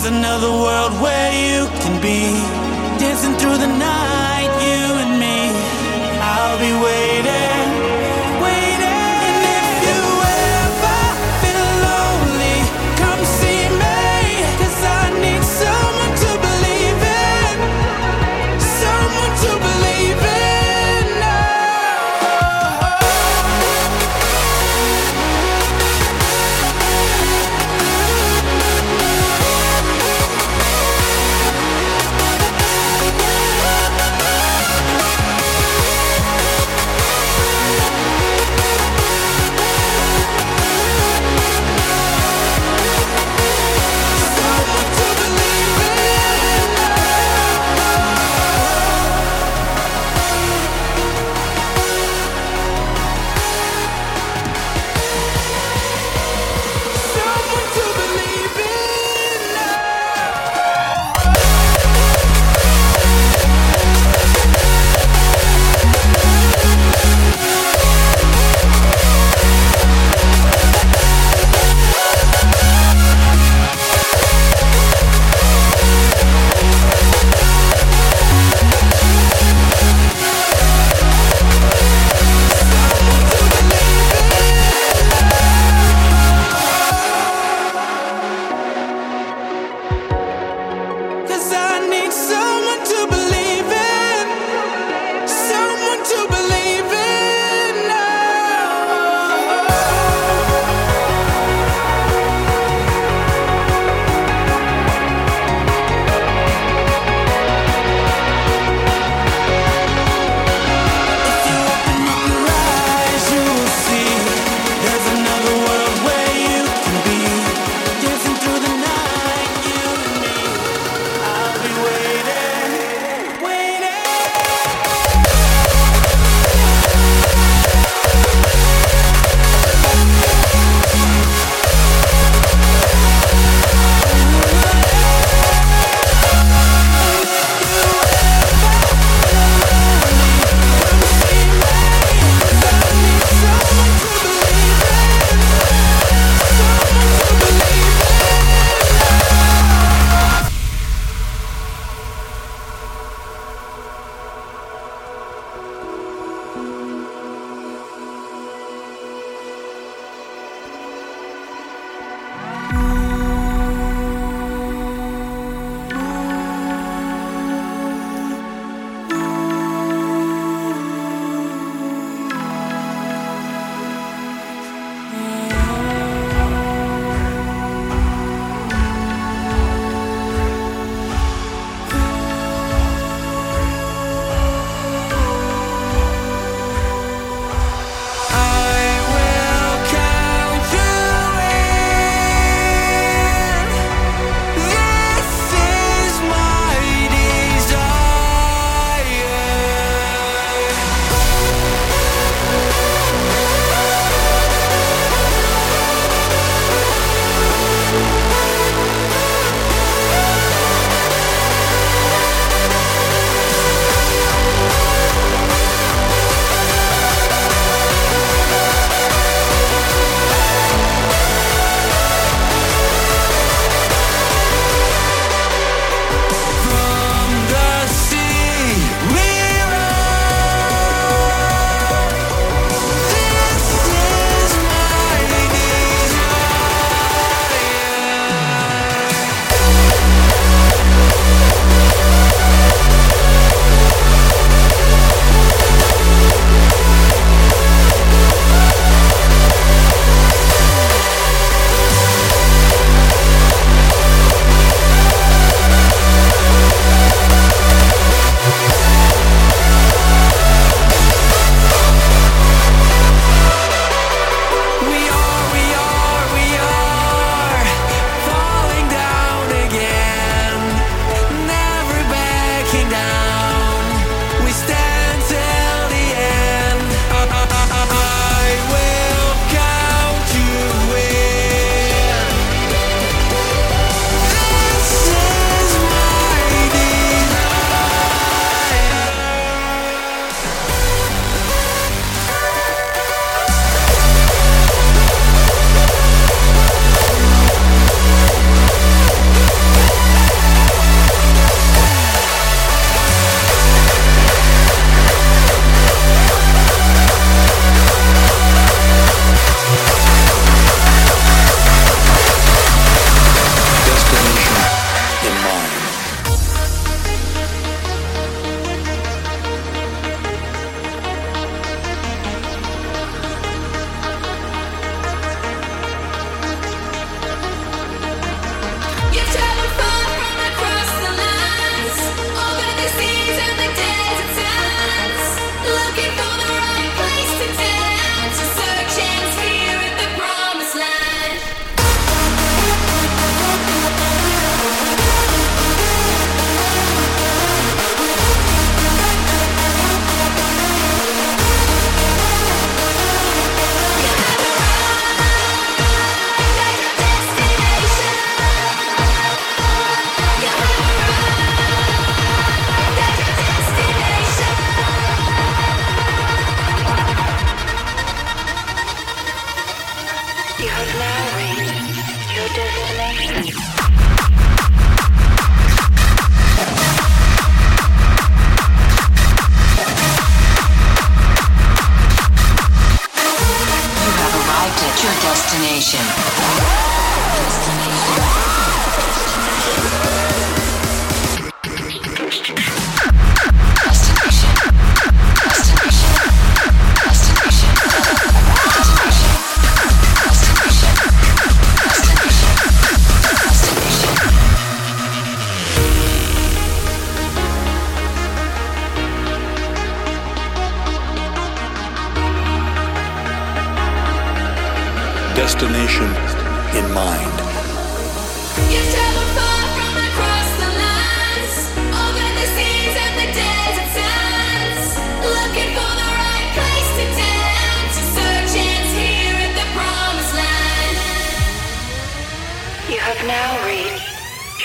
There's another world where you can be dancing through the night.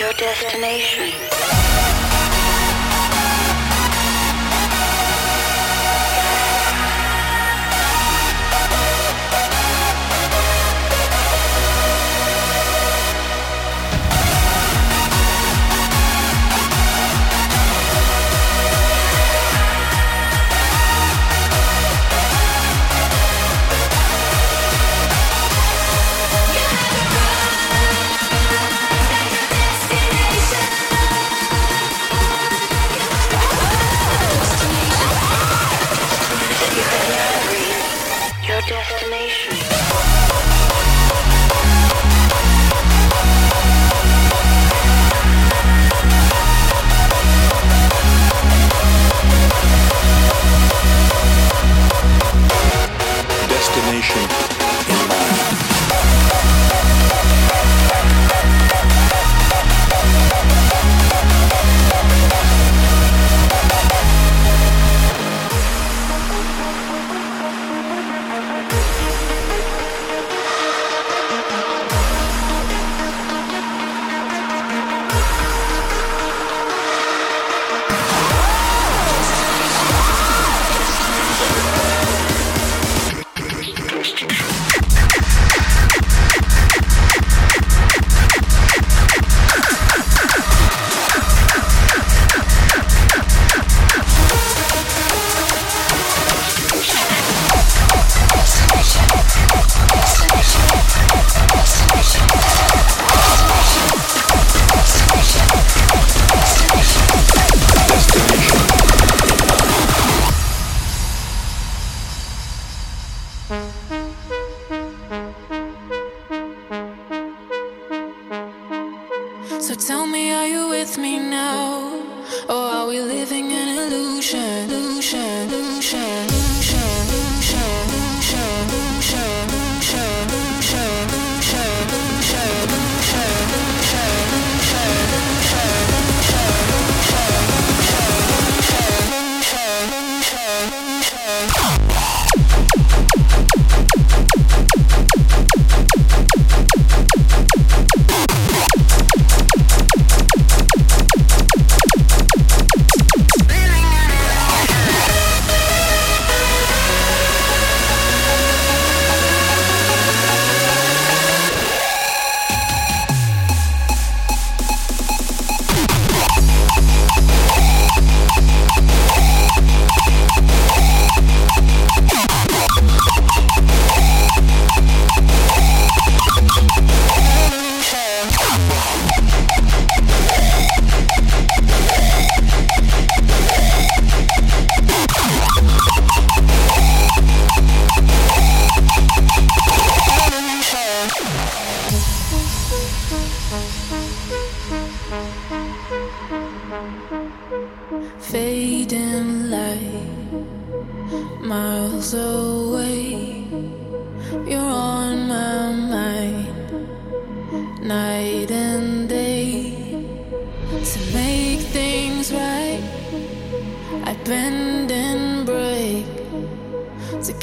your destination.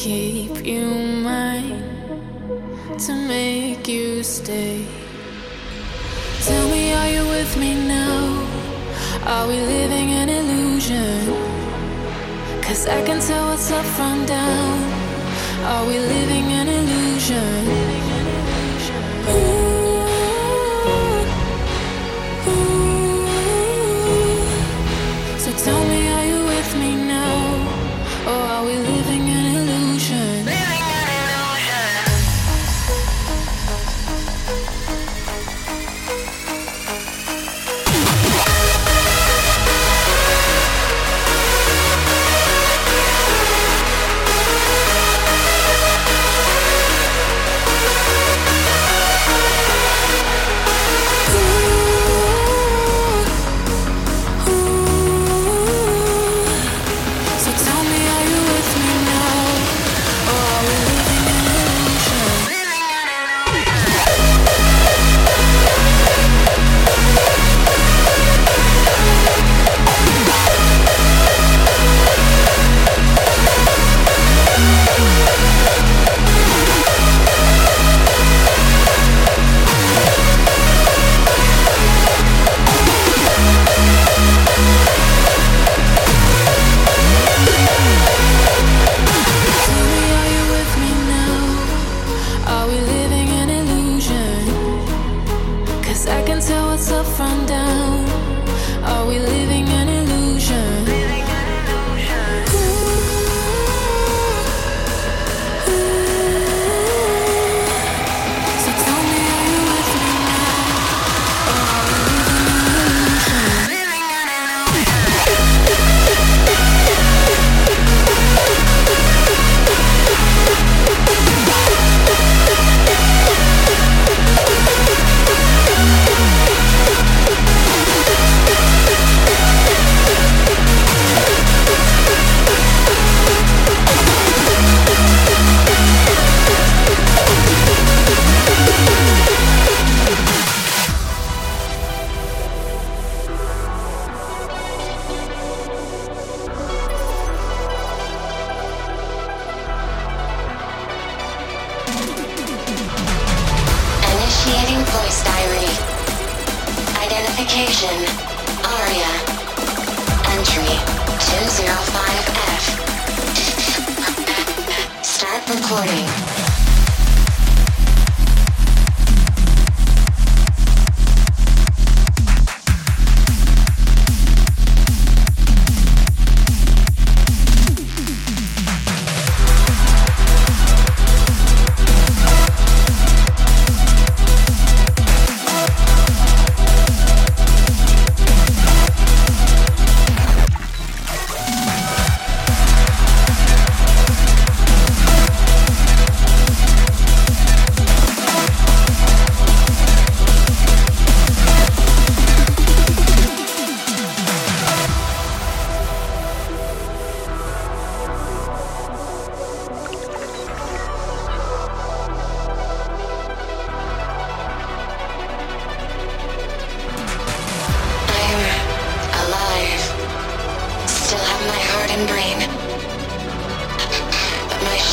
keep you mine, to make you stay. Tell me, are you with me now? Are we living an illusion? Cause I can tell what's up from down. Are we living an illusion? Ooh.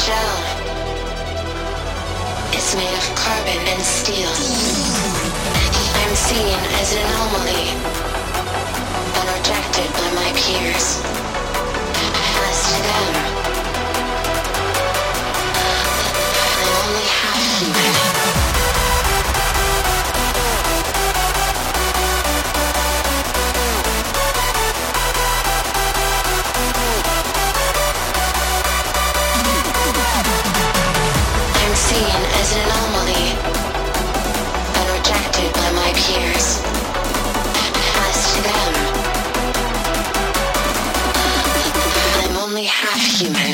shell is made of carbon and steel. I'm seen as an anomaly and rejected by my peers. I to them, seen as an anomaly and rejected by my peers. As to them, I'm only half human.